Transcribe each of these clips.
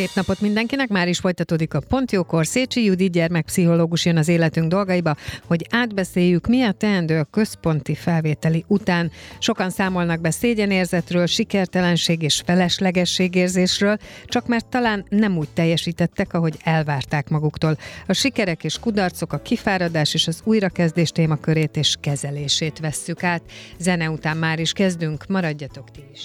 Szép napot mindenkinek, már is folytatódik a Pontjókor. Szécsi Judit gyermekpszichológus jön az életünk dolgaiba, hogy átbeszéljük, mi a teendő a központi felvételi után. Sokan számolnak be szégyenérzetről, sikertelenség és feleslegességérzésről, csak mert talán nem úgy teljesítettek, ahogy elvárták maguktól. A sikerek és kudarcok, a kifáradás és az újrakezdés témakörét és kezelését vesszük át. Zene után már is kezdünk, maradjatok ti is.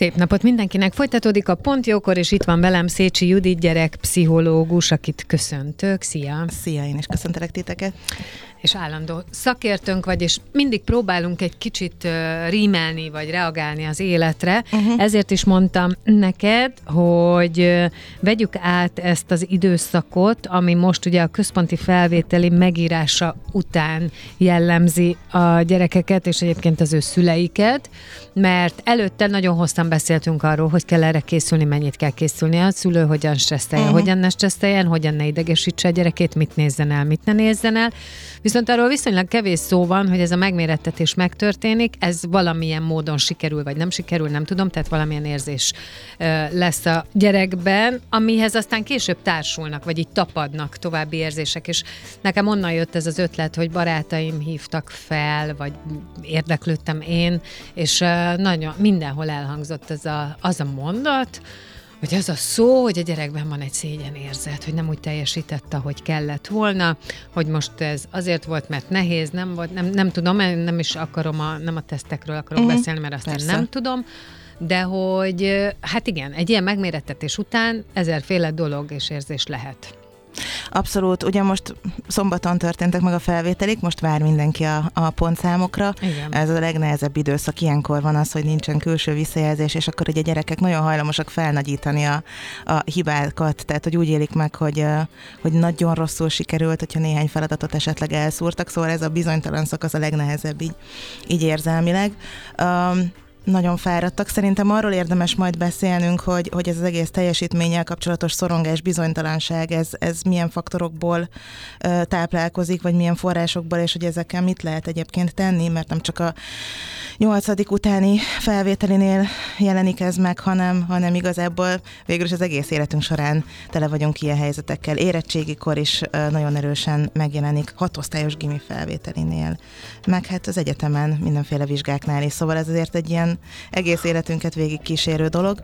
Szép napot mindenkinek! Folytatódik a Pont Jókor, és itt van velem Szécsi Judit gyerek, pszichológus, akit köszöntök. Szia! Szia, én is köszöntelek titeket és állandó szakértőnk vagy, és mindig próbálunk egy kicsit rímelni, vagy reagálni az életre. Uh-huh. Ezért is mondtam neked, hogy vegyük át ezt az időszakot, ami most ugye a központi felvételi megírása után jellemzi a gyerekeket, és egyébként az ő szüleiket, mert előtte nagyon hosszan beszéltünk arról, hogy kell erre készülni, mennyit kell készülni a szülő, hogyan stresszeljen, uh-huh. hogyan ne stresszeljen, hogyan ne idegesítse a gyerekét, mit nézzen el, mit ne nézzen el. Viszont arról viszonylag kevés szó van, hogy ez a megmérettetés megtörténik, ez valamilyen módon sikerül, vagy nem sikerül, nem tudom, tehát valamilyen érzés lesz a gyerekben, amihez aztán később társulnak, vagy így tapadnak további érzések, és nekem onnan jött ez az ötlet, hogy barátaim hívtak fel, vagy érdeklődtem én, és nagyon mindenhol elhangzott ez a, az a mondat, hogy az a szó, hogy a gyerekben van egy szégyen érzet, hogy nem úgy teljesítette, hogy kellett volna, hogy most ez azért volt, mert nehéz, nem volt, nem, nem tudom, nem is akarom, a, nem a tesztekről akarok uh-huh. beszélni, mert azt Persze. nem tudom, de hogy hát igen, egy ilyen megmérettetés után ezerféle dolog és érzés lehet. Abszolút, ugye most szombaton történtek meg a felvételik, most vár mindenki a, a pontszámokra. Igen. Ez a legnehezebb időszak, ilyenkor van az, hogy nincsen külső visszajelzés, és akkor ugye a gyerekek nagyon hajlamosak felnagyítani a, a hibákat, tehát hogy úgy élik meg, hogy, hogy nagyon rosszul sikerült, hogyha néhány feladatot esetleg elszúrtak, szóval ez a bizonytalan szakasz a legnehezebb így, így érzelmileg. Um, nagyon fáradtak. Szerintem arról érdemes majd beszélnünk, hogy, hogy ez az egész teljesítménnyel kapcsolatos szorongás, bizonytalanság, ez, ez milyen faktorokból ö, táplálkozik, vagy milyen forrásokból, és hogy ezekkel mit lehet egyébként tenni, mert nem csak a nyolcadik utáni felvételinél jelenik ez meg, hanem, hanem igazából végül is az egész életünk során tele vagyunk ilyen helyzetekkel. Érettségikor is ö, nagyon erősen megjelenik hatosztályos gimi felvételinél, meg hát az egyetemen mindenféle vizsgáknál is. Szóval ez azért egy ilyen egész életünket végig kísérő dolog.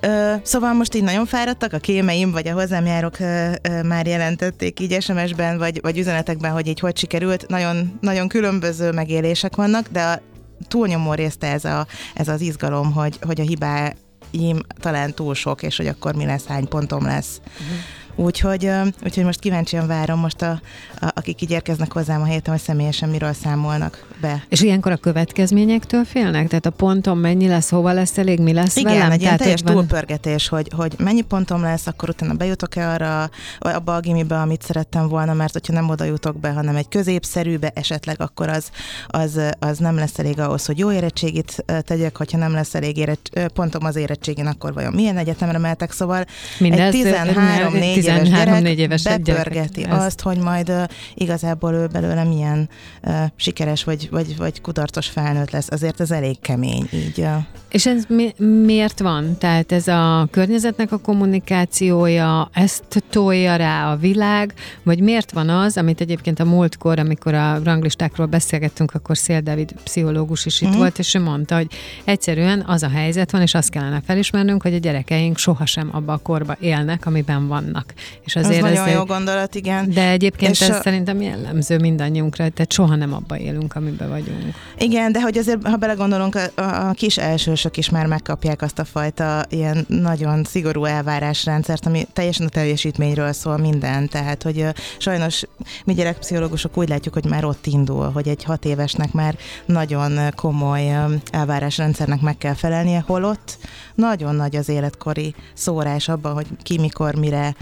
Ö, szóval most így nagyon fáradtak, a kémeim, vagy a hozzám járok ö, ö, már jelentették így SMS-ben, vagy, vagy üzenetekben, hogy így hogy sikerült. Nagyon, nagyon különböző megélések vannak, de a túlnyomó részt ez, a, ez az izgalom, hogy, hogy a hibáim talán túl sok, és hogy akkor mi lesz, hány pontom lesz. Uh-huh. Úgyhogy, úgyhogy most kíváncsian várom most, a, a, akik így érkeznek hozzám a héten, hogy személyesen miről számolnak be. És ilyenkor a következményektől félnek? Tehát a pontom mennyi lesz, hova lesz elég, mi lesz Igen, velem? egy ilyen teljes van... túlpörgetés, hogy, hogy mennyi pontom lesz, akkor utána bejutok-e arra, abba a gimibe, amit szerettem volna, mert hogyha nem oda jutok be, hanem egy középszerűbe esetleg, akkor az, az, az nem lesz elég ahhoz, hogy jó érettségit tegyek, hogyha nem lesz elég érett, pontom az érettségén, akkor vajon milyen egyetemre mehetek, szóval Mindez, egy 13-4 éves gyerek éves bepörgeti gyerek. azt, hogy majd uh, igazából ő belőle milyen uh, sikeres vagy, vagy, vagy kudarcos felnőtt lesz. Azért ez elég kemény így. Uh. És ez mi, miért van? Tehát ez a környezetnek a kommunikációja, ezt tolja rá a világ, vagy miért van az, amit egyébként a múltkor, amikor a ranglistákról beszélgettünk, akkor Szél David pszichológus is itt mm. volt, és ő mondta, hogy egyszerűen az a helyzet van, és azt kellene felismernünk, hogy a gyerekeink sohasem abba a korba élnek, amiben vannak. És azért ez nagyon ez jó gondolat, igen. De egyébként és ez a... szerintem jellemző mindannyiunkra, tehát soha nem abba élünk, amiben vagyunk. Igen, de hogy azért, ha belegondolunk, a, a kis elsősök is már megkapják azt a fajta ilyen nagyon szigorú elvárásrendszert, ami teljesen a teljesítményről szól minden. Tehát, hogy sajnos mi gyerekpszichológusok úgy látjuk, hogy már ott indul, hogy egy hat évesnek már nagyon komoly elvárásrendszernek meg kell felelnie, holott nagyon nagy az életkori szórás abban, hogy ki mikor, mire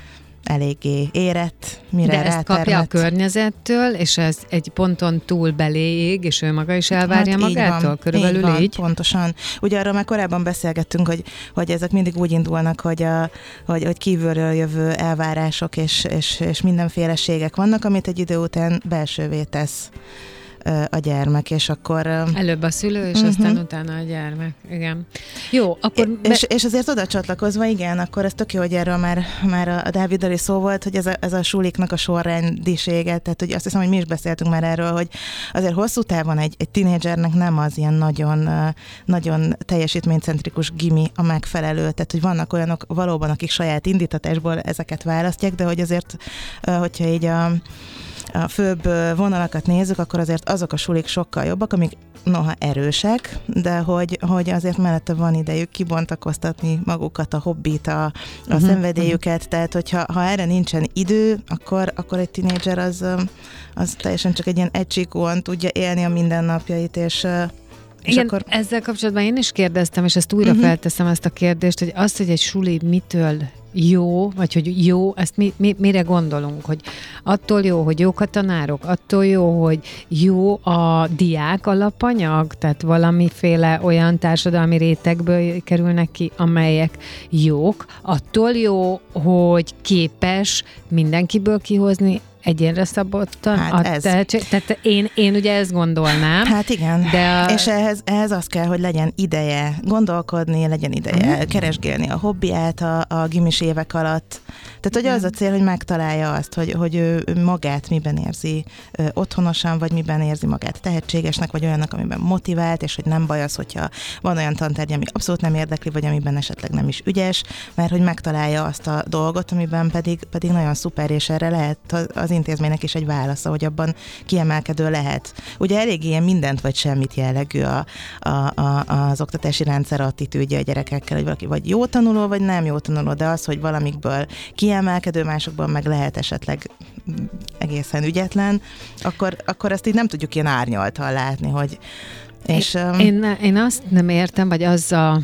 eléggé érett, mire De ezt kapja a környezettől, és ez egy ponton túl beléig, és ő maga is elvárja hát magától? Van, Körülbelül így, van, így? pontosan. Ugye arról már korábban beszélgettünk, hogy, hogy ezek mindig úgy indulnak, hogy, a, hogy, hogy kívülről jövő elvárások és, és, és mindenféleségek vannak, amit egy idő után belsővé tesz a gyermek, és akkor... Előbb a szülő, és uh-huh. aztán utána a gyermek. Igen. Jó, akkor... Be... És, és azért oda csatlakozva, igen, akkor ez tök jó, hogy erről már, már a Dáviddal is szó volt, hogy ez a, ez a suliknak a sorrendisége, tehát hogy azt hiszem, hogy mi is beszéltünk már erről, hogy azért hosszú távon egy, egy tinédzsernek nem az ilyen nagyon, nagyon teljesítménycentrikus gimi a megfelelő, tehát hogy vannak olyanok valóban, akik saját indítatásból ezeket választják, de hogy azért, hogyha így a a főbb vonalakat nézzük, akkor azért azok a sulik sokkal jobbak, amik noha erősek, de hogy, hogy azért mellette van idejük kibontakoztatni magukat, a hobbit, a, a uh-huh, szenvedélyüket, uh-huh. tehát hogyha ha erre nincsen idő, akkor, akkor egy tinédzser az, az teljesen csak egy ilyen egységúan tudja élni a mindennapjait, és és Igen, akkor... ezzel kapcsolatban én is kérdeztem, és ezt újra uh-huh. felteszem ezt a kérdést, hogy azt, hogy egy suli mitől jó, vagy hogy jó, ezt mi, mi, mire gondolunk, hogy attól jó, hogy jók a tanárok, attól jó, hogy jó a diák alapanyag, tehát valamiféle olyan társadalmi rétegből kerülnek ki, amelyek jók, attól jó, hogy képes mindenkiből kihozni egyénre szabottan hát a ez. tehetség. Tehát én, én ugye ezt gondolnám. Hát igen, de a... és ehhez, ehhez az kell, hogy legyen ideje gondolkodni, legyen ideje uh-huh. keresgélni a hobbiát a, a gimis évek alatt. Tehát, hogy az a cél, hogy megtalálja azt, hogy, hogy ő magát miben érzi otthonosan, vagy miben érzi magát tehetségesnek, vagy olyannak, amiben motivált, és hogy nem baj az, hogyha van olyan tantárgy, ami abszolút nem érdekli, vagy amiben esetleg nem is ügyes, mert hogy megtalálja azt a dolgot, amiben pedig, pedig nagyon szuper, és erre lehet az intézménynek is egy válasza, hogy abban kiemelkedő lehet. Ugye elég ilyen mindent vagy semmit jellegű a, a, a, az oktatási rendszer attitűdje a gyerekekkel, hogy valaki vagy jó tanuló, vagy nem jó tanuló, de az, hogy valamikből kiemelkedő, másokban meg lehet esetleg egészen ügyetlen, akkor, akkor ezt így nem tudjuk ilyen árnyaltan látni, hogy és, én, én, én azt nem értem, vagy az a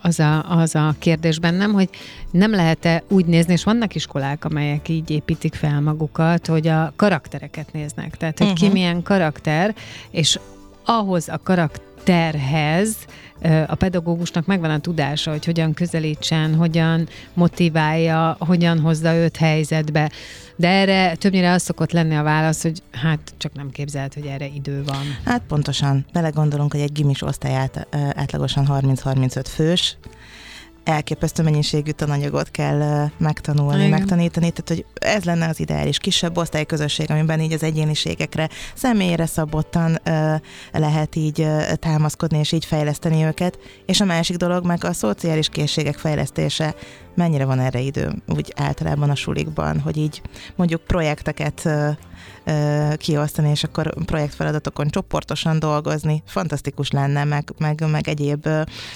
az a, az a kérdés bennem, hogy nem lehet-e úgy nézni, és vannak iskolák, amelyek így építik fel magukat, hogy a karaktereket néznek. Tehát, hogy uh-huh. ki mhm. milyen karakter, és ahhoz a karakterhez a pedagógusnak megvan a tudása, hogy hogyan közelítsen, hogyan motiválja, hogyan hozza őt helyzetbe. De erre többnyire az szokott lenni a válasz, hogy hát csak nem képzelt, hogy erre idő van. Hát pontosan. Belegondolunk, hogy egy gimis osztály át, átlagosan 30-35 fős, elképesztő mennyiségű tananyagot kell megtanulni, Igen. megtanítani, tehát hogy ez lenne az ideális kisebb osztályközösség, amiben így az egyéniségekre, személyre szabottan lehet így támaszkodni és így fejleszteni őket, és a másik dolog meg a szociális készségek fejlesztése, mennyire van erre idő úgy általában a sulikban, hogy így mondjuk projekteket kiosztani, és akkor projektfeladatokon csoportosan dolgozni. Fantasztikus lenne, meg, meg, meg egyéb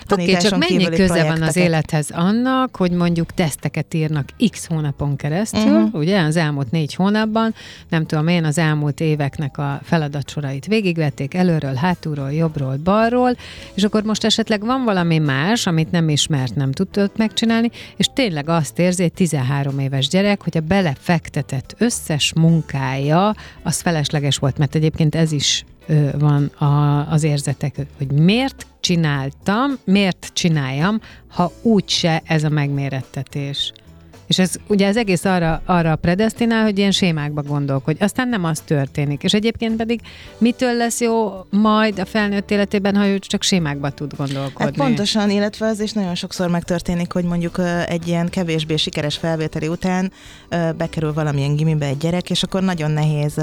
tanításon okay, csak mennyi köze projekteket. van az élethez annak, hogy mondjuk teszteket írnak x hónapon keresztül, uh-huh. ugye, az elmúlt négy hónapban, nem tudom én, az elmúlt éveknek a feladatsorait végigvették előről, hátulról, jobbról, balról, és akkor most esetleg van valami más, amit nem ismert, nem tudott megcsinálni, és tényleg azt érzi egy 13 éves gyerek, hogy a belefektetett összes munkája az felesleges volt, mert egyébként ez is van a, az érzetek, hogy miért csináltam, miért csináljam, ha úgyse ez a megmérettetés. És ez ugye az egész arra, arra predestinál, hogy ilyen sémákba gondolkodj. Aztán nem az történik. És egyébként pedig mitől lesz jó majd a felnőtt életében, ha ő csak sémákba tud gondolkodni? Hát pontosan, illetve az is nagyon sokszor megtörténik, hogy mondjuk egy ilyen kevésbé sikeres felvételi után bekerül valamilyen gimibe egy gyerek, és akkor nagyon nehéz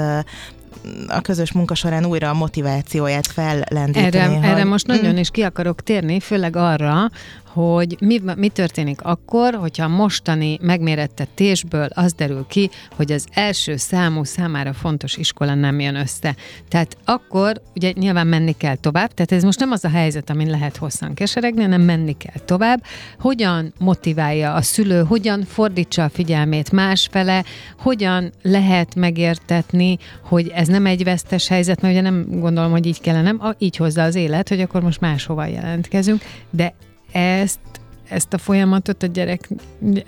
a közös munka során újra a motivációját fellendíteni. Erre, hogy... erre most nagyon mm. is ki akarok térni, főleg arra, hogy mi, mi történik akkor, hogyha a mostani megmérettetésből az derül ki, hogy az első számú számára fontos iskola nem jön össze. Tehát akkor ugye nyilván menni kell tovább, tehát ez most nem az a helyzet, amin lehet hosszan keseregni, hanem menni kell tovább. Hogyan motiválja a szülő, hogyan fordítsa a figyelmét másfele, hogyan lehet megértetni, hogy ez nem egy vesztes helyzet, mert ugye nem gondolom, hogy így kellene, nem, így hozza az élet, hogy akkor most máshova jelentkezünk, de ezt ezt a folyamatot a gyerek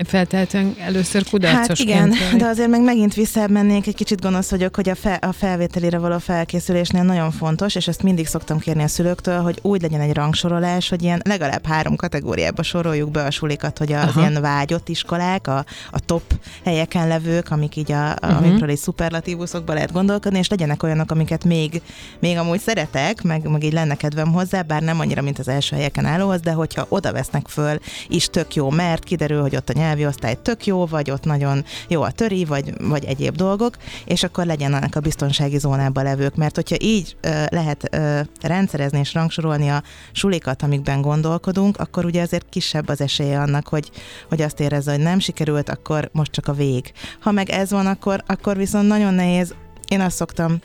feltehetően először kudarcos. Hát igen, de azért meg megint visszamennék, egy kicsit gonosz vagyok, hogy a, fe, a felvételére való felkészülésnél nagyon fontos, és ezt mindig szoktam kérni a szülőktől, hogy úgy legyen egy rangsorolás, hogy ilyen legalább három kategóriába soroljuk be a sulikat, hogy az Aha. ilyen vágyott iskolák, a, a top helyeken levők, amik így a, uh-huh. amikről egy szuperlatívuszokba lehet gondolkodni, és legyenek olyanok, amiket még, még amúgy szeretek, meg, meg így lenne kedvem hozzá, bár nem annyira, mint az első helyeken állóhoz, de hogyha oda vesznek föl is tök jó, mert kiderül, hogy ott a nyelvi osztály tök jó, vagy ott nagyon jó a töri, vagy, vagy egyéb dolgok, és akkor legyenek a biztonsági zónában levők, mert hogyha így ö, lehet ö, rendszerezni és rangsorolni a sulikat, amikben gondolkodunk, akkor ugye azért kisebb az esélye annak, hogy, hogy azt érezze, hogy nem sikerült, akkor most csak a vég. Ha meg ez van, akkor, akkor viszont nagyon nehéz én azt szoktam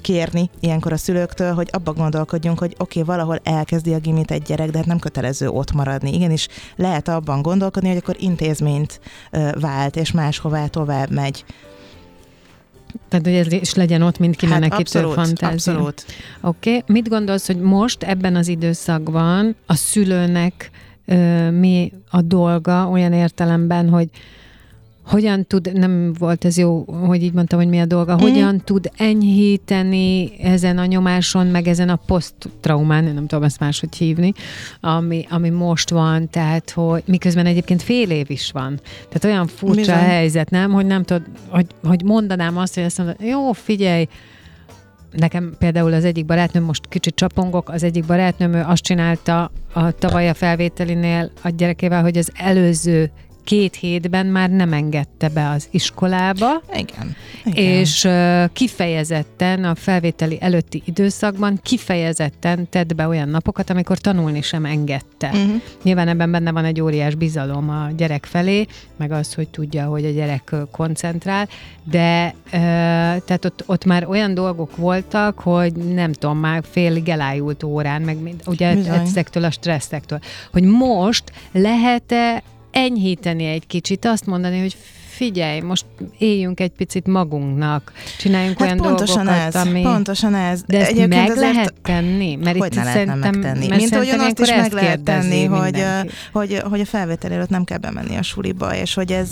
kérni ilyenkor a szülőktől, hogy abba gondolkodjunk, hogy oké, okay, valahol elkezdi a gimit egy gyerek, de hát nem kötelező ott maradni. Igenis lehet abban gondolkodni, hogy akkor intézményt vált, és máshová tovább megy. Tehát, hogy ez is legyen ott, mint kimenekítő hát fantázia. Abszolút. Oké. Okay. Mit gondolsz, hogy most ebben az időszakban a szülőnek ö, mi a dolga olyan értelemben, hogy hogyan tud, nem volt ez jó, hogy így mondtam, hogy mi a dolga, mm. hogyan tud enyhíteni ezen a nyomáson, meg ezen a poszttraumán, nem tudom ezt máshogy hívni, ami, ami most van, tehát hogy miközben egyébként fél év is van. Tehát olyan furcsa Bizony. helyzet, nem, hogy nem tudod, hogy, hogy mondanám azt, hogy azt mondod, jó, figyelj, nekem például az egyik barátnőm, most kicsit csapongok, az egyik barátnőm ő azt csinálta a tavaly a felvételinél a gyerekével, hogy az előző két hétben már nem engedte be az iskolába. Igen. igen. És kifejezetten a felvételi előtti időszakban kifejezetten tett be olyan napokat, amikor tanulni sem engedte. Uh-huh. Nyilván ebben benne van egy óriás bizalom a gyerek felé, meg az, hogy tudja, hogy a gyerek koncentrál, de tehát ott, ott már olyan dolgok voltak, hogy nem tudom, már félig elájult órán, meg ugye ezektől a stresszektől, hogy most lehet-e enyhíteni egy kicsit, azt mondani, hogy figyelj, most éljünk egy picit magunknak, csináljunk hát olyan pontosan dolgokat, ez, ami... Pontosan ez. De ezt Egyébként meg azért... lehet tenni? Mert hogy itt ne lehetne megtenni? Mert Mint ahogyan azt is meg lehet tenni, hogy, hogy, hogy a felvétel előtt nem kell bemenni a suliba, és hogy ez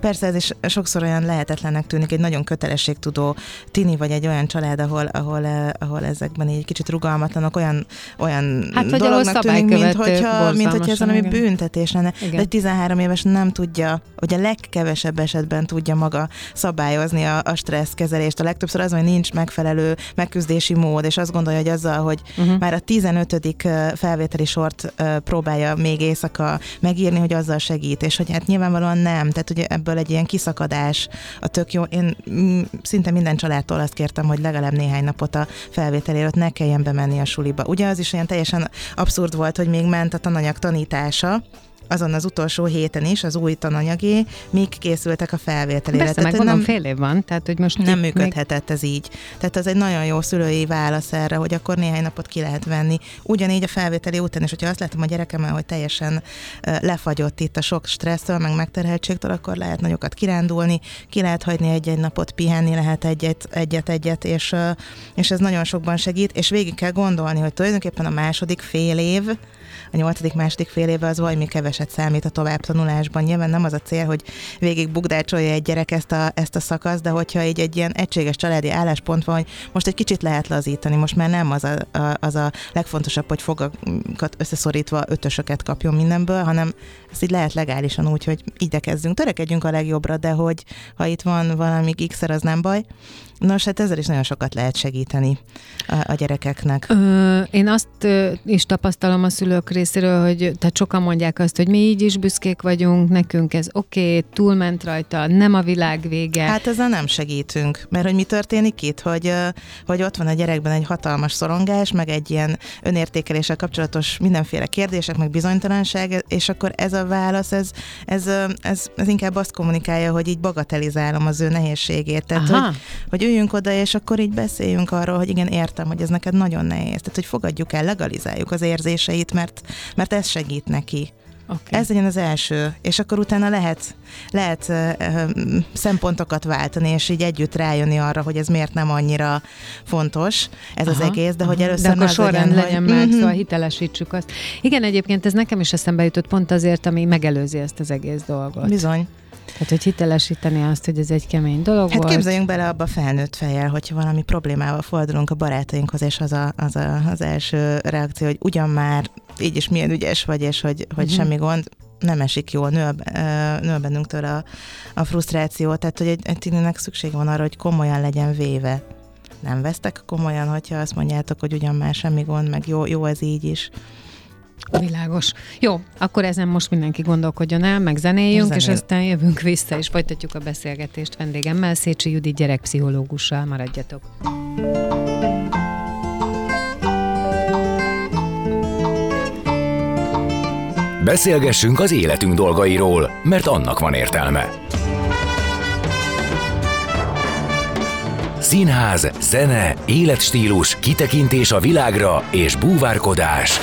persze ez is sokszor olyan lehetetlennek tűnik, egy nagyon kötelességtudó tini, vagy egy olyan család, ahol, ahol, ahol ezekben így kicsit rugalmatlanok, olyan, olyan hát, dolognak tűnik, mint hogyha, mint hogyha ez valami büntetés lenne. Igen. De egy 13 éves nem tudja, hogy a legkevesebb esetben tudja maga szabályozni a, a stresszkezelést. A legtöbbször az, hogy nincs megfelelő megküzdési mód, és azt gondolja, hogy azzal, hogy uh-huh. már a 15. felvételi sort próbálja még éjszaka megírni, hogy azzal segít, és hogy hát nyilvánvalóan nem. Tehát ugye ebből egy ilyen kiszakadás a tök jó. Én szinte minden családtól azt kértem, hogy legalább néhány napot a felvétel előtt ne kelljen bemenni a suliba. Ugye az is olyan teljesen abszurd volt, hogy még ment a tananyag tanítása, azon az utolsó héten is az új tananyagé, még készültek a felvételére. Persze, tehát, meg nem, fél év van, tehát hogy most nem működhetett még... ez így. Tehát ez egy nagyon jó szülői válasz erre, hogy akkor néhány napot ki lehet venni. Ugyanígy a felvételi után is, hogyha azt látom a gyerekemmel, hogy teljesen lefagyott itt a sok stressztől, meg megterheltségtől, akkor lehet nagyokat kirándulni, ki lehet hagyni egy-egy napot, pihenni lehet egyet, egyet, egyet, és, és ez nagyon sokban segít, és végig kell gondolni, hogy tulajdonképpen a második fél év, a nyolcadik második fél éve az valami keveset számít a továbbtanulásban. Nyilván nem az a cél, hogy végig bugdácsolja egy gyerek ezt a, ezt a szakaszt, de hogyha így egy ilyen egységes családi álláspont van, hogy most egy kicsit lehet lazítani, most már nem az a, a, az a legfontosabb, hogy fogakat összeszorítva ötösöket kapjon mindenből, hanem ezt így lehet legálisan úgy, hogy igyekezzünk, törekedjünk a legjobbra, de hogy ha itt van valami x az nem baj. Nos, hát ezzel is nagyon sokat lehet segíteni a, a gyerekeknek. Ö, én azt is tapasztalom a szülők részéről, hogy tehát sokan mondják azt, hogy mi így is büszkék vagyunk, nekünk ez oké, okay, túlment rajta, nem a világ vége. Hát ezzel nem segítünk, mert hogy mi történik itt, hogy, hogy ott van a gyerekben egy hatalmas szorongás, meg egy ilyen önértékeléssel kapcsolatos mindenféle kérdések, meg bizonytalanság, és akkor ez a válasz, ez, ez, ez, ez inkább azt kommunikálja, hogy így bagatelizálom az ő nehézségét. Tehát, Aha. hogy, hogy üljünk oda, és akkor így beszéljünk arról, hogy igen, értem, hogy ez neked nagyon nehéz. Tehát, hogy fogadjuk el, legalizáljuk az érzéseit, mert, mert ez segít neki. Okay. Ez legyen az első, és akkor utána lehet, lehet uh, szempontokat váltani, és így együtt rájönni arra, hogy ez miért nem annyira fontos, ez aha, az egész, de hogy először de akkor sorrend legyen, legyen meg, uh-huh. szóval hitelesítsük azt. Igen, egyébként ez nekem is eszembe jutott pont azért, ami megelőzi ezt az egész dolgot. Bizony. Tehát, hogy hitelesíteni azt, hogy ez egy kemény dolog hát volt. képzeljünk bele abba felnőtt fejjel, hogyha valami problémával fordulunk a barátainkhoz, és az a, az, a, az első reakció, hogy ugyan már így is milyen ügyes vagy, és hogy, hogy uh-huh. semmi gond, nem esik jól, nő, nő bennünktől a, a frusztráció, tehát hogy egy, egy tininek szükség van arra, hogy komolyan legyen véve. Nem vesztek komolyan, hogyha azt mondjátok, hogy ugyan már semmi gond, meg jó, jó ez így is. Világos. Jó, akkor ezen most mindenki gondolkodjon el, meg zenéljünk, Zenél. és aztán jövünk vissza, és folytatjuk a beszélgetést vendégemmel, Szécsi Judit gyerekpszichológussal. Maradjatok. Beszélgessünk az életünk dolgairól, mert annak van értelme. Színház, zene, életstílus, kitekintés a világra és búvárkodás –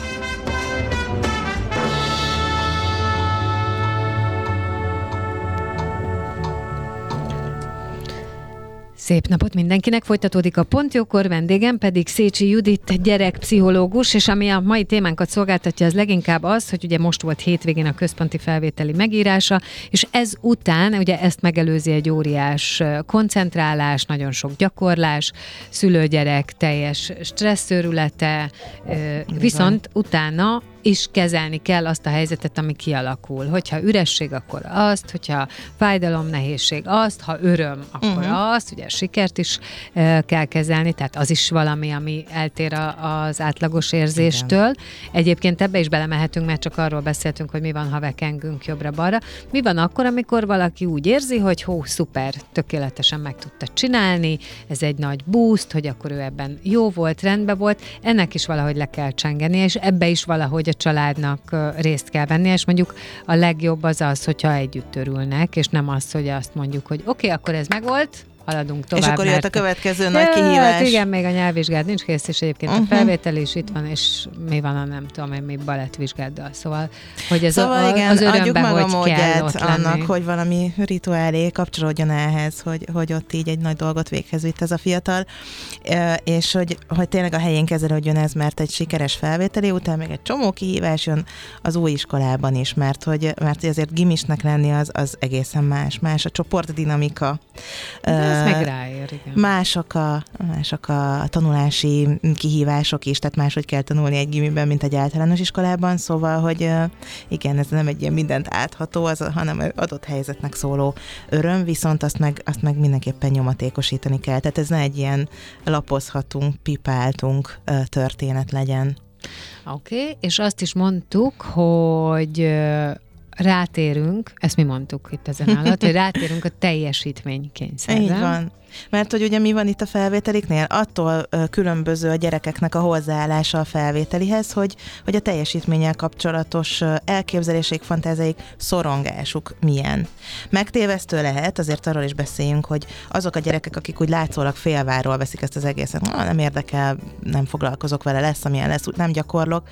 Szép napot mindenkinek, folytatódik a Pontjókor, vendégem pedig Szécsi Judit, gyerekpszichológus, és ami a mai témánkat szolgáltatja, az leginkább az, hogy ugye most volt hétvégén a központi felvételi megírása, és ez után, ugye ezt megelőzi egy óriás koncentrálás, nagyon sok gyakorlás, szülőgyerek teljes stresszőrülete, viszont utána is kezelni kell azt a helyzetet, ami kialakul. Hogyha üresség, akkor azt, hogyha fájdalom, nehézség, azt, ha öröm, akkor uh-huh. azt, ugye sikert is e, kell kezelni, tehát az is valami, ami eltér a, az átlagos érzéstől. Igen. Egyébként ebbe is belemehetünk, mert csak arról beszéltünk, hogy mi van, ha vekengünk jobbra-balra. Mi van akkor, amikor valaki úgy érzi, hogy hó, szuper, tökéletesen meg tudta csinálni, ez egy nagy boost, hogy akkor ő ebben jó volt, rendben volt, ennek is valahogy le kell csengeni, és ebbe is valahogy a családnak részt kell venni, és mondjuk a legjobb az az, hogyha együtt örülnek, és nem az, hogy azt mondjuk, hogy oké, okay, akkor ez megvolt, haladunk tovább. És akkor jött a következő nagy kihívás. Hát igen, még a nyelvvizsgád nincs kész, és egyébként uh-huh. a felvétel is itt van, és mi van a nem tudom én, mi balettvizsgáddal. Szóval, hogy ez szóval a, igen, az örömben, meg hogy a ott annak, lenni. hogy valami rituálé kapcsolódjon ehhez, hogy, hogy ott így egy nagy dolgot véghez vitt ez a fiatal, és hogy, hogy tényleg a helyén kezelődjön ez, mert egy sikeres felvételi után még egy csomó kihívás jön az új iskolában is, mert hogy, mert azért gimisnek lenni az, az egészen más, más a csoportdinamika. De ez meg ráér, igen. Mások a, mások a tanulási kihívások is, tehát máshogy kell tanulni egy gimiben, mint egy általános iskolában, szóval, hogy igen, ez nem egy ilyen mindent átható, az, hanem adott helyzetnek szóló öröm, viszont azt meg, azt meg mindenképpen nyomatékosítani kell. Tehát ez ne egy ilyen lapozhatunk, pipáltunk történet legyen. Oké, okay, és azt is mondtuk, hogy rátérünk, ezt mi mondtuk itt ezen alatt, hogy rátérünk a teljesítménykényszerre. Így van. Mert hogy ugye mi van itt a felvételiknél? Attól különböző a gyerekeknek a hozzáállása a felvételihez, hogy, hogy a teljesítménnyel kapcsolatos elképzelések, fantáziáik, szorongásuk milyen. Megtévesztő lehet, azért arról is beszéljünk, hogy azok a gyerekek, akik úgy látszólag félváról veszik ezt az egészet, ah, nem érdekel, nem foglalkozok vele, lesz, amilyen lesz, nem gyakorlok,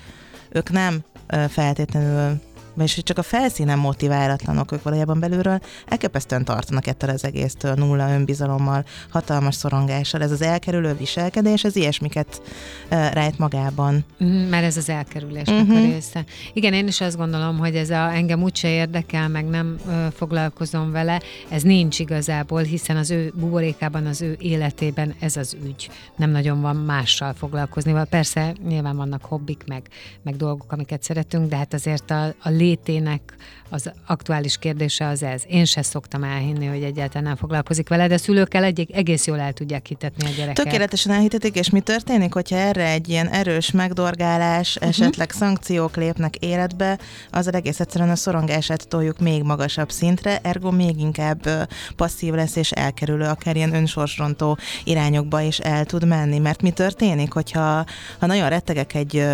ők nem feltétlenül vagyis csak a felszínen motiválatlanok, ők valójában belülről elképesztően tartanak ettől az egésztől, nulla önbizalommal, hatalmas szorongással. Ez az elkerülő viselkedés, ez ilyesmiket uh, rejt magában. Mm, mert ez az elkerülésnek uh-huh. a mhm. része. Igen, én is azt gondolom, hogy ez a, engem úgyse érdekel, meg nem ö, foglalkozom vele, ez nincs igazából, hiszen az ő buborékában, az ő életében ez az ügy. Nem nagyon van mással foglalkozni. Persze nyilván vannak hobbik, meg, meg dolgok, amiket szeretünk, de hát azért a, a létének az aktuális kérdése az ez. Én se szoktam elhinni, hogy egyáltalán nem foglalkozik vele, de szülőkkel egy, egész jól el tudják hitetni a gyereket. Tökéletesen elhitetik, és mi történik, hogyha erre egy ilyen erős megdorgálás, uh-huh. esetleg szankciók lépnek életbe, az egész egyszerűen a szorongását toljuk még magasabb szintre, ergo még inkább passzív lesz és elkerülő, akár ilyen önsorsrontó irányokba is el tud menni. Mert mi történik, hogyha ha nagyon rettegek egy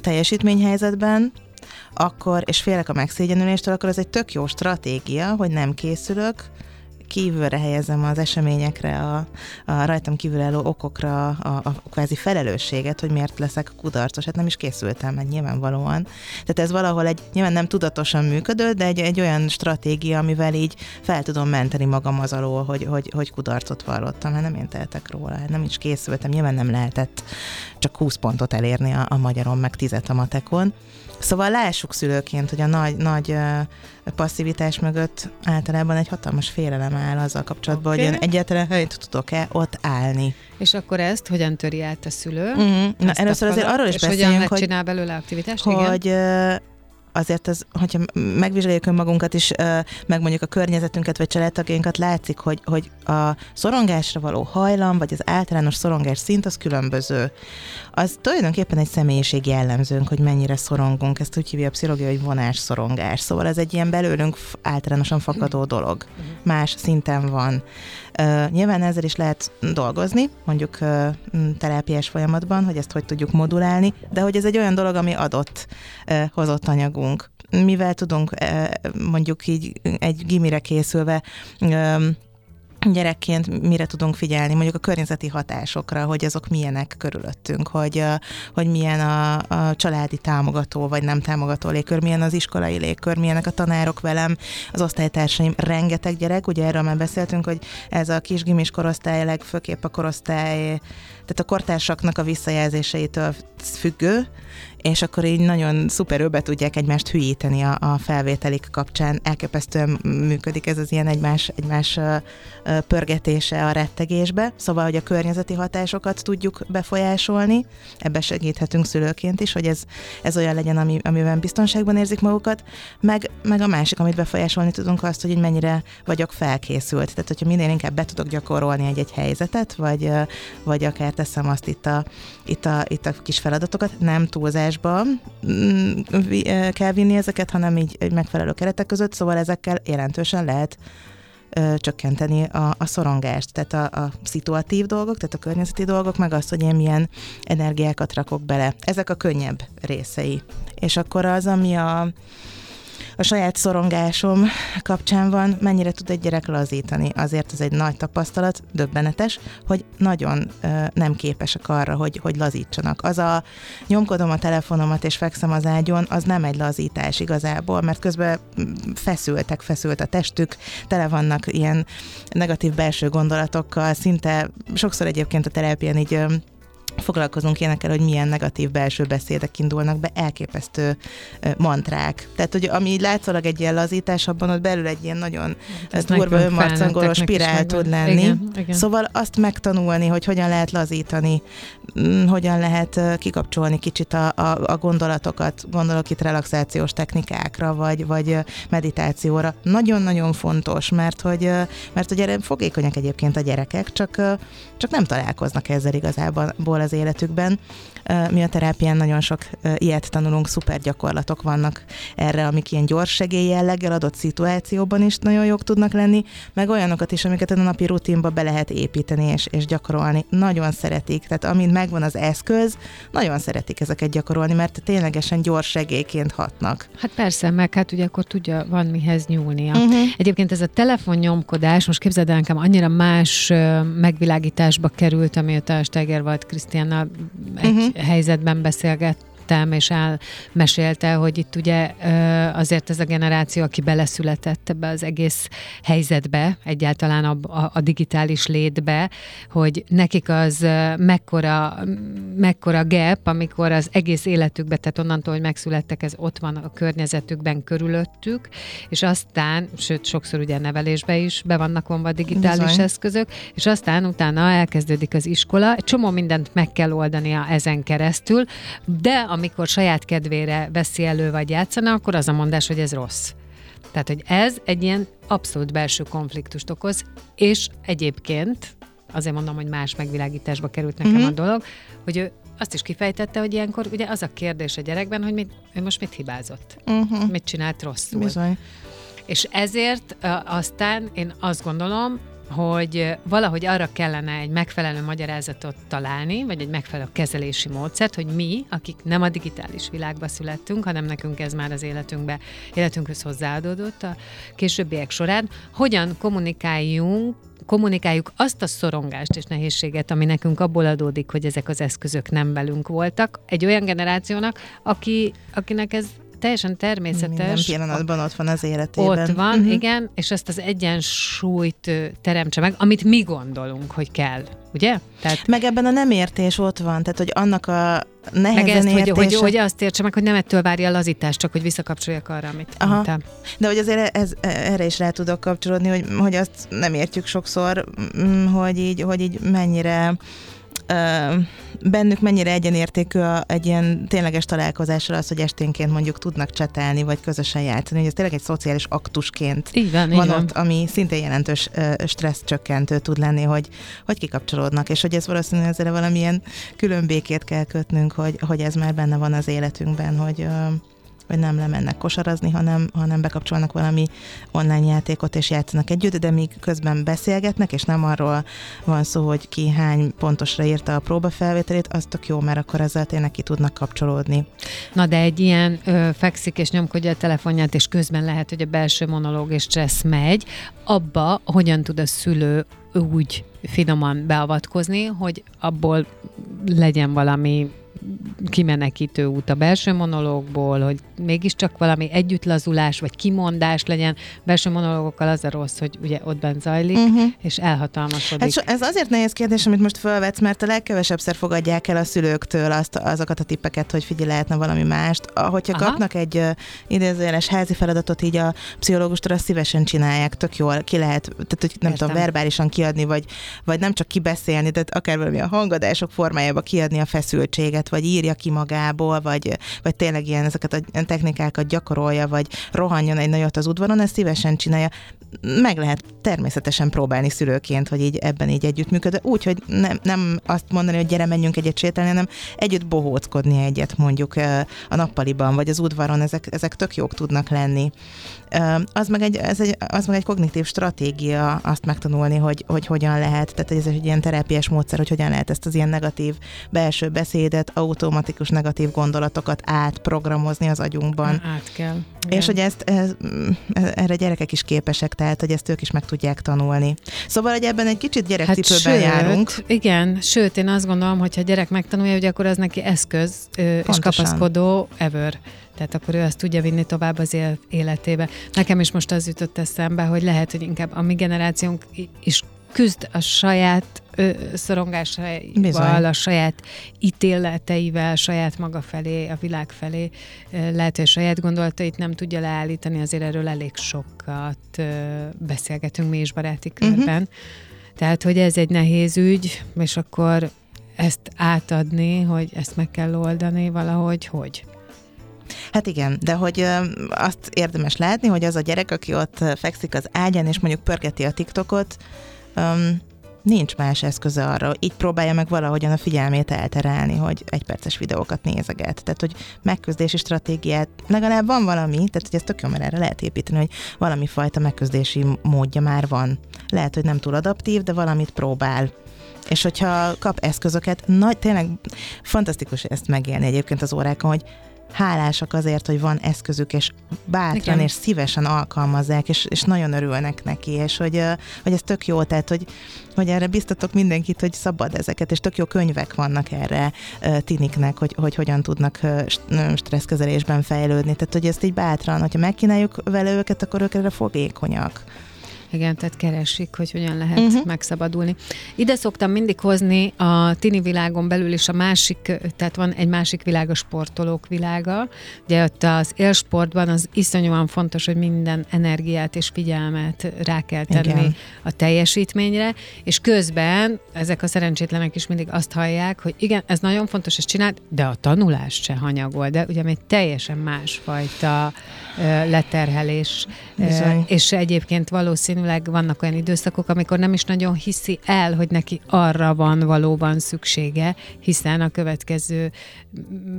teljesítményhelyzetben, akkor, és félek a megszégyenüléstől, akkor ez egy tök jó stratégia, hogy nem készülök, kívülre helyezem az eseményekre, a, a rajtam kívülálló okokra a, a kvázi felelősséget, hogy miért leszek kudarcos. Hát nem is készültem meg nyilvánvalóan. Tehát ez valahol egy, nyilván nem tudatosan működő, de egy, egy olyan stratégia, amivel így fel tudom menteni magam az alól, hogy, hogy, hogy kudarcot vallottam. Hát nem én tehetek róla, hát nem is készültem, nyilván nem lehetett csak 20 pontot elérni a, a magyaron, meg 10 a matekon. Szóval lássuk szülőként, hogy a nagy, nagy passzivitás mögött általában egy hatalmas félelem áll azzal kapcsolatban, okay. hogy én egyáltalán helyt tudok-e ott állni. És akkor ezt hogyan töri át a szülő? Mm-hmm. Na, először azért arról is és beszéljünk, hogyan hogy, csinál belőle aktivitást? Hogy igen? Azért az, hogyha megvizsgáljuk önmagunkat is, meg mondjuk a környezetünket vagy családtagjainkat, látszik, hogy, hogy a szorongásra való hajlam, vagy az általános szorongás szint az különböző. Az tulajdonképpen egy személyiség jellemzőnk, hogy mennyire szorongunk, ezt úgy hívja a pszichológia, hogy vonás szorongás. Szóval ez egy ilyen belőlünk általánosan fakadó dolog. Más szinten van. Uh, nyilván ezzel is lehet dolgozni, mondjuk uh, terápiás folyamatban, hogy ezt hogy tudjuk modulálni, de hogy ez egy olyan dolog, ami adott, hozott anyagunk. Mivel tudunk mondjuk így egy gimire készülve gyerekként mire tudunk figyelni, mondjuk a környezeti hatásokra, hogy azok milyenek körülöttünk, hogy, hogy milyen a, a családi támogató vagy nem támogató légkör, milyen az iskolai légkör, milyenek a tanárok velem, az osztálytársaim, rengeteg gyerek, ugye erről már beszéltünk, hogy ez a kis gimis korosztály, legfőképp a korosztály, tehát a kortársaknak a visszajelzéseitől függő, és akkor így nagyon szuperül be tudják egymást hülyíteni a, a felvételik kapcsán. Elképesztően működik ez az ilyen egymás, egymás pörgetése a rettegésbe, szóval, hogy a környezeti hatásokat tudjuk befolyásolni, ebbe segíthetünk szülőként is, hogy ez, ez olyan legyen, ami, amiben biztonságban érzik magukat, meg, meg a másik, amit befolyásolni tudunk, azt, hogy mennyire vagyok felkészült. Tehát, hogyha minél inkább be tudok gyakorolni egy-egy helyzetet, vagy, vagy akár teszem azt itt a, itt a, itt a kis feladatokat, nem túlzás adásba mm, kell vinni ezeket, hanem így egy megfelelő keretek között, szóval ezekkel jelentősen lehet csökkenteni a, a szorongást, tehát a, a szituatív dolgok, tehát a környezeti dolgok, meg azt, hogy én milyen energiákat rakok bele. Ezek a könnyebb részei. És akkor az, ami a a saját szorongásom kapcsán van, mennyire tud egy gyerek lazítani. Azért ez egy nagy tapasztalat, döbbenetes, hogy nagyon ö, nem képesek arra, hogy, hogy lazítsanak. Az a nyomkodom a telefonomat és fekszem az ágyon, az nem egy lazítás igazából, mert közben feszültek, feszült a testük, tele vannak ilyen negatív belső gondolatokkal, szinte sokszor egyébként a terápián így foglalkozunk ilyenekkel, hogy milyen negatív belső beszédek indulnak be, elképesztő mantrák. Tehát, hogy ami látszólag egy ilyen lazítás, abban ott belül egy ilyen nagyon hát durva önmarcangoló spirál tud lenni. Igen, igen. Szóval azt megtanulni, hogy hogyan lehet lazítani, mm, hogyan lehet kikapcsolni kicsit a, a, a gondolatokat, gondolok itt relaxációs technikákra, vagy, vagy meditációra. Nagyon-nagyon fontos, mert hogy, mert hogy erre fogékonyak egyébként a gyerekek, csak, csak nem találkoznak ezzel igazából az életükben. Mi a terápián nagyon sok ilyet tanulunk, szuper gyakorlatok vannak erre, amik ilyen gyors segélyjelleggel adott szituációban is nagyon jók tudnak lenni, meg olyanokat is, amiket a napi rutinba be lehet építeni és, és gyakorolni. Nagyon szeretik, tehát amint megvan az eszköz, nagyon szeretik ezeket gyakorolni, mert ténylegesen gyors segélyként hatnak. Hát persze, meg hát ugye akkor tudja, van mihez nyúlnia. Uh-huh. Egyébként ez a telefonnyomkodás, most képzeld el nekem, annyira más megvilágításba került, amióta Steger volt Krisztiánnal egy uh-huh. helyzetben beszélget néztem, és elmesélte, hogy itt ugye azért ez a generáció, aki beleszületett ebbe az egész helyzetbe, egyáltalán a, a, a digitális létbe, hogy nekik az mekkora, mekkora gap, amikor az egész életükbe, tehát onnantól, hogy megszülettek, ez ott van a környezetükben körülöttük, és aztán, sőt, sokszor ugye nevelésbe is be vannak vonva a digitális Bizony. eszközök, és aztán utána elkezdődik az iskola, egy csomó mindent meg kell oldania ezen keresztül, de amikor saját kedvére veszi elő vagy játszana, akkor az a mondás, hogy ez rossz. Tehát, hogy ez egy ilyen abszolút belső konfliktust okoz, és egyébként, azért mondom, hogy más megvilágításba került nekem uh-huh. a dolog, hogy ő azt is kifejtette, hogy ilyenkor ugye az a kérdés a gyerekben, hogy mit, ő most mit hibázott, uh-huh. mit csinált rosszul. Bizony. És ezért uh, aztán én azt gondolom, hogy valahogy arra kellene egy megfelelő magyarázatot találni, vagy egy megfelelő kezelési módszert, hogy mi, akik nem a digitális világba születtünk, hanem nekünk ez már az életünkbe, életünkhöz hozzáadódott a későbbiek során, hogyan kommunikáljunk kommunikáljuk azt a szorongást és nehézséget, ami nekünk abból adódik, hogy ezek az eszközök nem velünk voltak, egy olyan generációnak, aki, akinek ez teljesen természetes. Minden pillanatban ott van az életében. Ott van, uh-huh. igen, és ezt az egyensúlyt teremtse meg, amit mi gondolunk, hogy kell, ugye? Tehát... Meg ebben a nem értés ott van, tehát hogy annak a nehezen meg ezt, értés, hogy, hogy, hogy azt értse meg, hogy nem ettől várja a lazítást, csak hogy visszakapcsoljak arra, amit Aha. mondtam. De hogy azért ez, erre is rá tudok kapcsolódni, hogy, hogy azt nem értjük sokszor, mm, hogy így, hogy így mennyire bennük mennyire egyenértékű a, egy ilyen tényleges találkozásra az, hogy esténként mondjuk tudnak csetelni, vagy közösen játszani, hogy ez tényleg egy szociális aktusként így van, van így ott, van. ami szintén jelentős stressz csökkentő tud lenni, hogy, hogy kikapcsolódnak, és hogy ez valószínűleg ezzel valamilyen külön békét kell kötnünk, hogy, hogy ez már benne van az életünkben, hogy hogy nem lemennek kosarazni, hanem, hanem bekapcsolnak valami online játékot és játszanak együtt, de míg közben beszélgetnek, és nem arról van szó, hogy ki hány pontosra írta a próbafelvételét, az tök jó, mert akkor ezzel tényleg ki tudnak kapcsolódni. Na de egy ilyen ö, fekszik és nyomkodja a telefonját, és közben lehet, hogy a belső monológ és stressz megy, abba hogyan tud a szülő úgy finoman beavatkozni, hogy abból legyen valami kimenekítő út a belső monológból, hogy mégiscsak valami együttlazulás vagy kimondás legyen. Belső monológokkal az a rossz, hogy ugye ott bent zajlik, uh-huh. és elhatalmasodik. Hát so, ez azért nehéz kérdés, amit most felvetsz, mert a legkevesebbszer fogadják el a szülőktől azt, azokat a tippeket, hogy figyelj, lehetne valami mást. Hogyha Aha. kapnak egy uh, idézőjeles házi feladatot, így a pszichológustól, azt szívesen csinálják, tök jól ki lehet, tehát hogy nem Értem. tudom, verbálisan kiadni, vagy, vagy nem csak kibeszélni, tehát akár valami a hangadások formájába kiadni a feszültséget, vagy írja ki magából, vagy, vagy tényleg ilyen ezeket a technikákat gyakorolja, vagy rohanjon egy nagyot az udvaron, ezt szívesen csinálja. Meg lehet természetesen próbálni szülőként, hogy így ebben így együttműködő. Úgy, hogy nem, nem azt mondani, hogy gyere, menjünk egyet sétálni, hanem együtt bohóckodni egyet mondjuk a nappaliban, vagy az udvaron, ezek, ezek tök jók tudnak lenni. Az meg egy, ez egy, az meg egy kognitív stratégia azt megtanulni, hogy, hogy hogyan lehet, tehát ez egy ilyen terápiás módszer, hogy hogyan lehet ezt az ilyen negatív belső beszédet, automatikus negatív gondolatokat átprogramozni az agyunkban. Át kell. Igen. És hogy ezt, ez, erre gyerekek is képesek, tehát hogy ezt ők is meg tudják tanulni. Szóval, hogy ebben egy kicsit gyerekcipőben hát sőt, járunk. Igen, sőt, én azt gondolom, hogy ha gyerek megtanulja, hogy akkor az neki eszköz Pontosan. és kapaszkodó ever. Tehát akkor ő azt tudja vinni tovább az életébe. Nekem is most az jutott eszembe, hogy lehet, hogy inkább a mi generációnk is küzd a saját szorongásaival, Bizony. a saját ítéleteivel, saját maga felé, a világ felé. Lehet, hogy saját gondolatait nem tudja leállítani, azért erről elég sokat beszélgetünk mi is baráti mhm. körben. Uh-huh. Tehát, hogy ez egy nehéz ügy, és akkor ezt átadni, hogy ezt meg kell oldani valahogy, hogy? Hát igen, de hogy azt érdemes látni, hogy az a gyerek, aki ott fekszik az ágyán, és mondjuk pörgeti a TikTokot, um, nincs más eszköze arra, így próbálja meg valahogyan a figyelmét elterelni, hogy egy perces videókat nézeget. Tehát, hogy megküzdési stratégiát, legalább van valami, tehát hogy ez tök jó, mert erre lehet építeni, hogy valami fajta megküzdési módja már van. Lehet, hogy nem túl adaptív, de valamit próbál. És hogyha kap eszközöket, nagy, tényleg fantasztikus ezt megélni egyébként az órákon, hogy hálásak azért, hogy van eszközük, és bátran Igen. és szívesen alkalmazzák, és, és nagyon örülnek neki, és hogy, hogy ez tök jó, tehát hogy, hogy erre biztatok mindenkit, hogy szabad ezeket, és tök jó könyvek vannak erre tiniknek, hogy, hogy hogyan tudnak stresszkezelésben fejlődni. Tehát, hogy ezt így bátran, hogyha megkínáljuk vele őket, akkor ők erre fogékonyak. Igen, tehát keresik, hogy hogyan lehet uh-huh. megszabadulni. Ide szoktam mindig hozni a tini világon belül is a másik, tehát van egy másik világ, a sportolók világa. Ugye ott az élsportban az iszonyúan fontos, hogy minden energiát és figyelmet rá kell tenni igen. a teljesítményre, és közben ezek a szerencsétlenek is mindig azt hallják, hogy igen, ez nagyon fontos, ezt csinált, de a tanulást se hanyagol, de ugye egy teljesen másfajta leterhelés, Bizony. és egyébként valószínűleg vannak olyan időszakok, amikor nem is nagyon hiszi el, hogy neki arra van valóban szüksége, hiszen a következő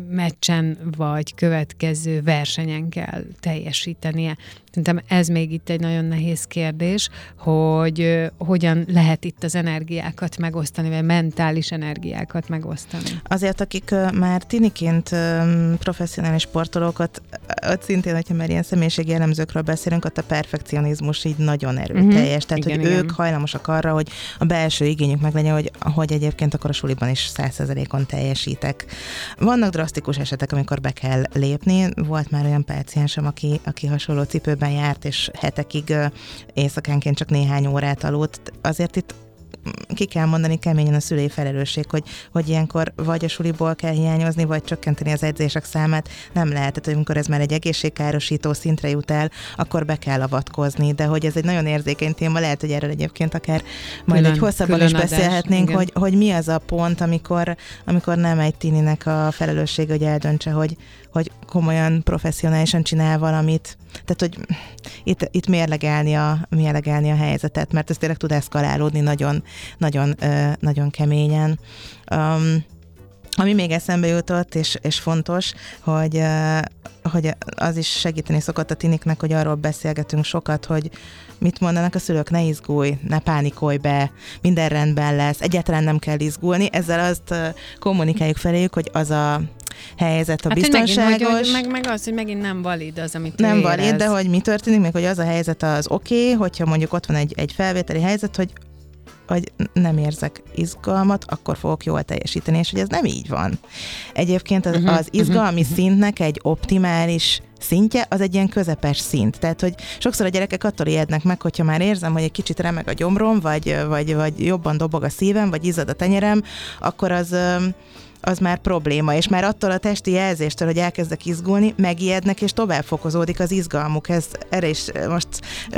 meccsen vagy következő versenyen kell teljesítenie. Szerintem ez még itt egy nagyon nehéz kérdés, hogy hogyan lehet itt az energiákat megosztani, vagy mentális energiákat megosztani. Azért, akik már tiniként professzionális sportolókat, ott szintén, hogyha már ilyen személyiségi jellemzőkről beszélünk, ott a perfekcionizmus így nagyon erőteljes. Uh-huh. Tehát, igen, hogy igen. ők hajlamosak arra, hogy a belső igényük meg legyen, hogy, hogy egyébként akkor a suliban is százszerzelékon teljesítek. Vannak drasztikus esetek, amikor be kell lépni. Volt már olyan páciensem, aki, aki hasonló cipőben járt, és hetekig éjszakánként csak néhány órát aludt. Azért itt ki kell mondani keményen a szülői felelősség, hogy, hogy ilyenkor vagy a suliból kell hiányozni, vagy csökkenteni az edzések számát. Nem lehet, tehát amikor ez már egy egészségkárosító szintre jut el, akkor be kell avatkozni, de hogy ez egy nagyon érzékeny téma, lehet, hogy erről egyébként akár majd külön, egy hosszabban is beszélhetnénk, adás, hogy, hogy mi az a pont, amikor, amikor nem egy tininek a felelősség, hogy eldöntse, hogy, hogy komolyan, professzionálisan csinál valamit. Tehát, hogy itt, itt mérlegelni, a, mérlegelni a helyzetet, mert ez tényleg tud eszkalálódni nagyon, nagyon, nagyon keményen. Um, ami még eszembe jutott, és, és fontos, hogy, hogy az is segíteni szokott a tiniknek, hogy arról beszélgetünk sokat, hogy mit mondanak a szülők, ne izgulj, ne pánikolj be, minden rendben lesz, egyáltalán nem kell izgulni. Ezzel azt kommunikáljuk feléjük, hogy az a helyzet a hát, biztonságos. Hogy megint, hogy, meg, meg az, hogy megint nem valid az, amit Nem valid, de hogy mi történik, meg hogy az a helyzet az oké, okay, hogyha mondjuk ott van egy, egy felvételi helyzet, hogy hogy nem érzek izgalmat, akkor fogok jól teljesíteni, és hogy ez nem így van. Egyébként az, uh-huh, az izgalmi uh-huh. szintnek egy optimális szintje, az egy ilyen közepes szint. Tehát, hogy sokszor a gyerekek attól ijednek meg, hogyha már érzem, hogy egy kicsit remeg a gyomrom, vagy, vagy, vagy jobban dobog a szívem, vagy izzad a tenyerem, akkor az az már probléma, és már attól a testi jelzéstől, hogy elkezdek izgulni, megijednek, és tovább fokozódik az izgalmuk. Ez, erre is most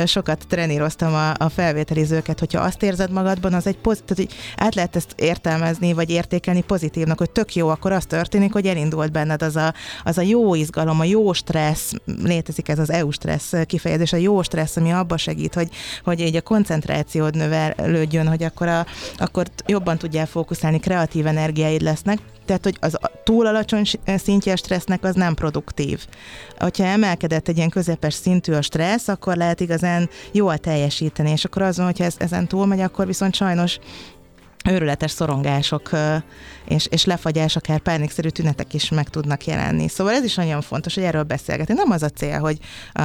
sokat treníroztam a, a felvételizőket, hogyha azt érzed magadban, az egy pozitív, hogy át lehet ezt értelmezni, vagy értékelni pozitívnak, hogy tök jó, akkor az történik, hogy elindult benned az a, az a jó izgalom, a jó stressz, létezik ez az EU stressz kifejezés, a jó stressz, ami abba segít, hogy, hogy így a koncentrációd növelődjön, hogy akkor, a, akkor jobban tudjál fókuszálni, kreatív energiáid lesznek, tehát, hogy az túl alacsony szintje a stressznek az nem produktív. Ha emelkedett egy ilyen közepes szintű a stressz, akkor lehet igazán jól teljesíteni, és akkor azon, hogyha ez, ezen túl megy, akkor viszont sajnos őrületes szorongások és, és lefagyás, akár pánikszerű tünetek is meg tudnak jelenni. Szóval ez is nagyon fontos, hogy erről beszélgetni. Nem az a cél, hogy a,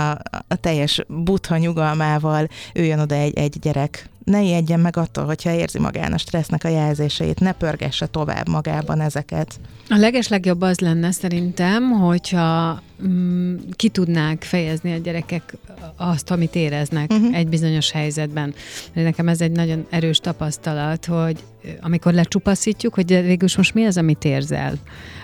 a teljes butha nyugalmával üljön oda egy, egy gyerek ne ijedjen meg attól, hogyha érzi magán a stressznek a jelzéseit, ne pörgesse tovább magában ezeket. A legeslegjobb az lenne szerintem, hogyha mm, ki tudnák fejezni a gyerekek azt, amit éreznek uh-huh. egy bizonyos helyzetben. Nekem ez egy nagyon erős tapasztalat, hogy amikor lecsupaszítjuk, hogy végül most mi az, amit érzel,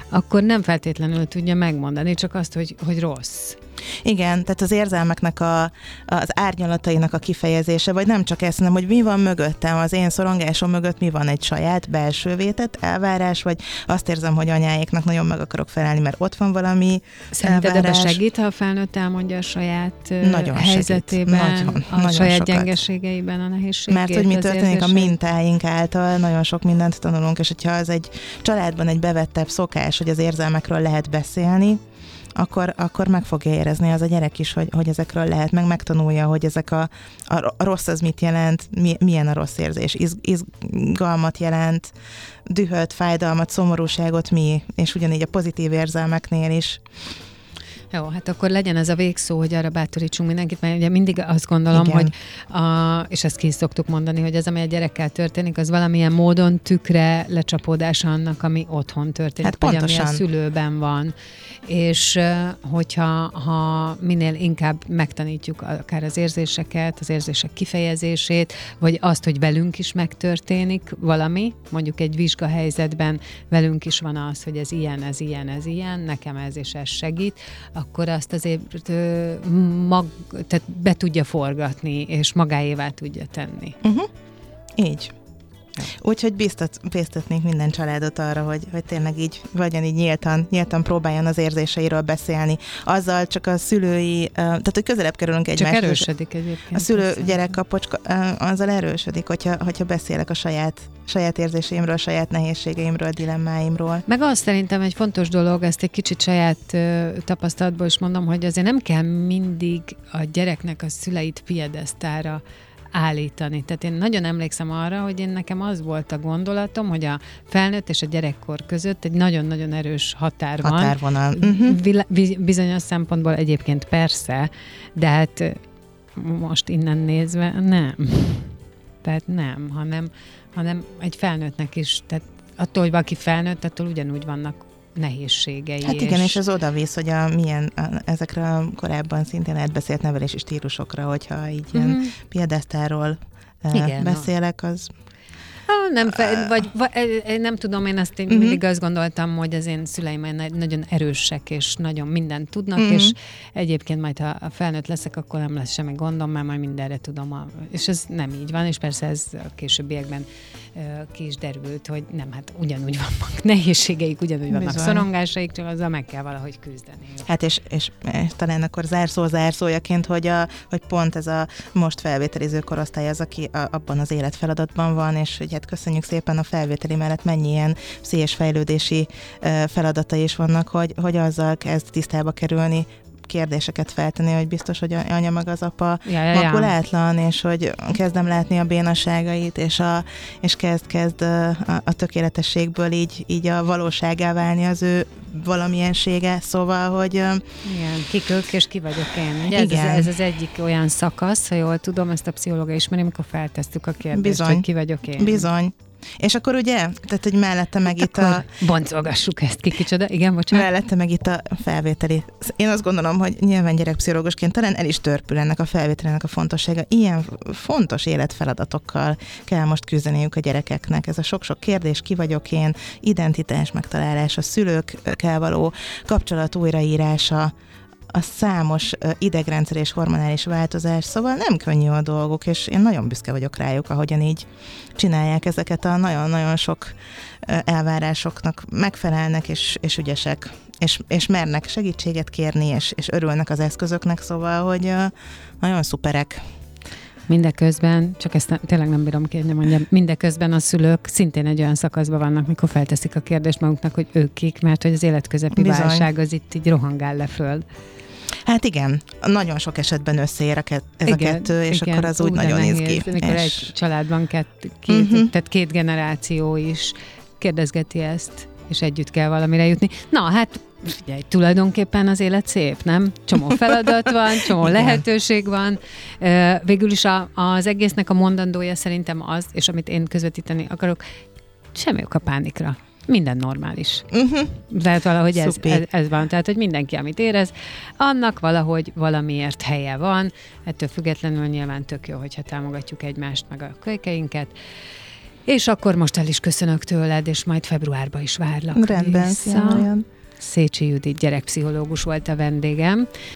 akkor nem feltétlenül tudja megmondani, csak azt, hogy, hogy rossz. Igen, tehát az érzelmeknek a, az árnyalatainak a kifejezése, vagy nem csak ezt, hanem hogy mi van mögöttem, az én szorongásom mögött mi van egy saját belső vétet, elvárás, vagy azt érzem, hogy anyáéknak nagyon meg akarok felelni, mert ott van valami Szerinted ebben segít, ha a felnőtt elmondja a saját nagyon helyzetében, segít. Nagyon, a nagyon saját sokat. gyengeségeiben a nehézségét? Mert hogy mi történik a mintáink által, nagyon sok mindent tanulunk, és hogyha az egy családban egy bevettebb szokás, hogy az érzelmekről lehet beszélni, akkor, akkor meg fogja érezni az a gyerek is, hogy, hogy ezekről lehet, meg megtanulja, hogy ezek a, a, a rossz az mit jelent, mi, milyen a rossz érzés, Iz, izgalmat jelent, dühöt, fájdalmat, szomorúságot mi, és ugyanígy a pozitív érzelmeknél is. Jó, hát akkor legyen ez a végszó, hogy arra bátorítsunk mindenkit, mert ugye mindig azt gondolom, Igen. hogy, a, és ezt ki is szoktuk mondani, hogy az, ami a gyerekkel történik, az valamilyen módon tükre lecsapódása annak, ami otthon történik, hát vagy pontosan. ami a szülőben van. És hogyha ha minél inkább megtanítjuk akár az érzéseket, az érzések kifejezését, vagy azt, hogy velünk is megtörténik valami, mondjuk egy vizsgahelyzetben velünk is van az, hogy ez ilyen, ez ilyen, ez ilyen, nekem ez és ez segít, akkor azt azért mag, tehát be tudja forgatni, és magáévá tudja tenni. Uh-huh. Így. Úgyhogy biztat, biztatnék minden családot arra, hogy, hogy tényleg így vagyon így nyíltan, nyíltan próbáljon az érzéseiről beszélni. Azzal csak a szülői, tehát hogy közelebb kerülünk egymáshoz. Csak erősödik egyébként. A szülő-gyerek kapocska, azzal erősödik, hogyha, hogyha beszélek a saját, saját érzéseimről, saját nehézségeimről, dilemmáimról. Meg azt szerintem egy fontos dolog, ezt egy kicsit saját tapasztalatból is mondom, hogy azért nem kell mindig a gyereknek a szüleit piedesztára állítani. Tehát én nagyon emlékszem arra, hogy én nekem az volt a gondolatom, hogy a felnőtt és a gyerekkor között egy nagyon-nagyon erős határ van. Határvonal. Uh-huh. Bizonyos szempontból egyébként persze, de hát most innen nézve nem. Tehát nem, hanem, hanem egy felnőttnek is, tehát attól, hogy valaki felnőtt, attól ugyanúgy vannak nehézségei. Hát igen, és, és az oda visz, hogy a milyen, a, ezekre a korábban szintén átbeszélt nevelési stílusokra, hogyha így mm-hmm. ilyen mhm. piedesztáról igen, beszélek, az Ha, nem, fe, vagy, vagy nem tudom, én ezt én uh-huh. mindig azt gondoltam, hogy az én szüleim nagyon erősek, és nagyon mindent tudnak, uh-huh. és egyébként majd, ha felnőtt leszek, akkor nem lesz semmi gondom, mert majd mindenre tudom. A, és ez nem így van, és persze ez a későbbiekben ki is derült, hogy nem, hát ugyanúgy vannak nehézségeik, ugyanúgy vannak Bizony. szorongásaik, csak azzal meg kell valahogy küzdeni. Hát és, és, és talán akkor zárszó zárszójaként, hogy, a, hogy pont ez a most felvételiző korosztály az, aki a, abban az életfeladatban van, és hogy hát köszönjük szépen a felvételi mellett mennyi ilyen széles fejlődési feladatai is vannak, hogy, hogy azzal kezd tisztába kerülni, kérdéseket feltenni, hogy biztos, hogy anya meg az apa ja, ja, makulátlan, és hogy kezdem látni a bénaságait, és, a, és kezd, kezd a, a tökéletességből így, így a valóságá válni az ő valamilyensége, szóval, hogy... Igen, kik ők és ki vagyok én. Ugye igen. Ez, ez az egyik olyan szakasz, ha jól tudom, ezt a pszichológia ismeri, amikor feltesztük a kérdést, Bizony. hogy ki vagyok én. Bizony. És akkor ugye, tehát hogy mellette meg hát itt a... Boncolgassuk ezt ki, kicsoda. Igen, bocsánat. Mellette meg itt a felvételi. Én azt gondolom, hogy nyilván gyerekpszichológusként talán el is törpül ennek a felvételének a fontossága. Ilyen fontos életfeladatokkal kell most küzdeniük a gyerekeknek. Ez a sok-sok kérdés, ki vagyok én, identitás megtalálása, szülőkkel való kapcsolat újraírása, a számos idegrendszer és hormonális változás, szóval nem könnyű a dolgok, és én nagyon büszke vagyok rájuk, ahogyan így csinálják ezeket a nagyon-nagyon sok elvárásoknak, megfelelnek és, és ügyesek, és, és mernek segítséget kérni, és, és örülnek az eszközöknek, szóval, hogy nagyon szuperek. Mindeközben, csak ezt tényleg nem bírom kérni, mondjam, mindeközben a szülők szintén egy olyan szakaszban vannak, mikor felteszik a kérdést maguknak, hogy ők kik, mert hogy az életközepi Bizony. válság az itt így rohangál le föl. Hát igen, nagyon sok esetben összeér a ke- ez igen, a kettő, és igen, akkor az úgy nagyon néz ki. Amikor és... egy családban két, két, uh-huh. tehát két generáció is kérdezgeti ezt, és együtt kell valamire jutni. Na, hát Figyelj, tulajdonképpen az élet szép, nem? Csomó feladat van, csomó lehetőség van. Végül is a, az egésznek a mondandója szerintem az, és amit én közvetíteni akarok, semmi ok a pánikra minden normális. Uh-huh. Tehát valahogy ez, ez, ez van. Tehát, hogy mindenki, amit érez, annak valahogy valamiért helye van. Ettől függetlenül nyilván tök jó, hogyha támogatjuk egymást, meg a kölykeinket. És akkor most el is köszönök tőled, és majd februárban is várlak Rendben, vissza. Szécsi Judit gyerekpszichológus volt a vendégem.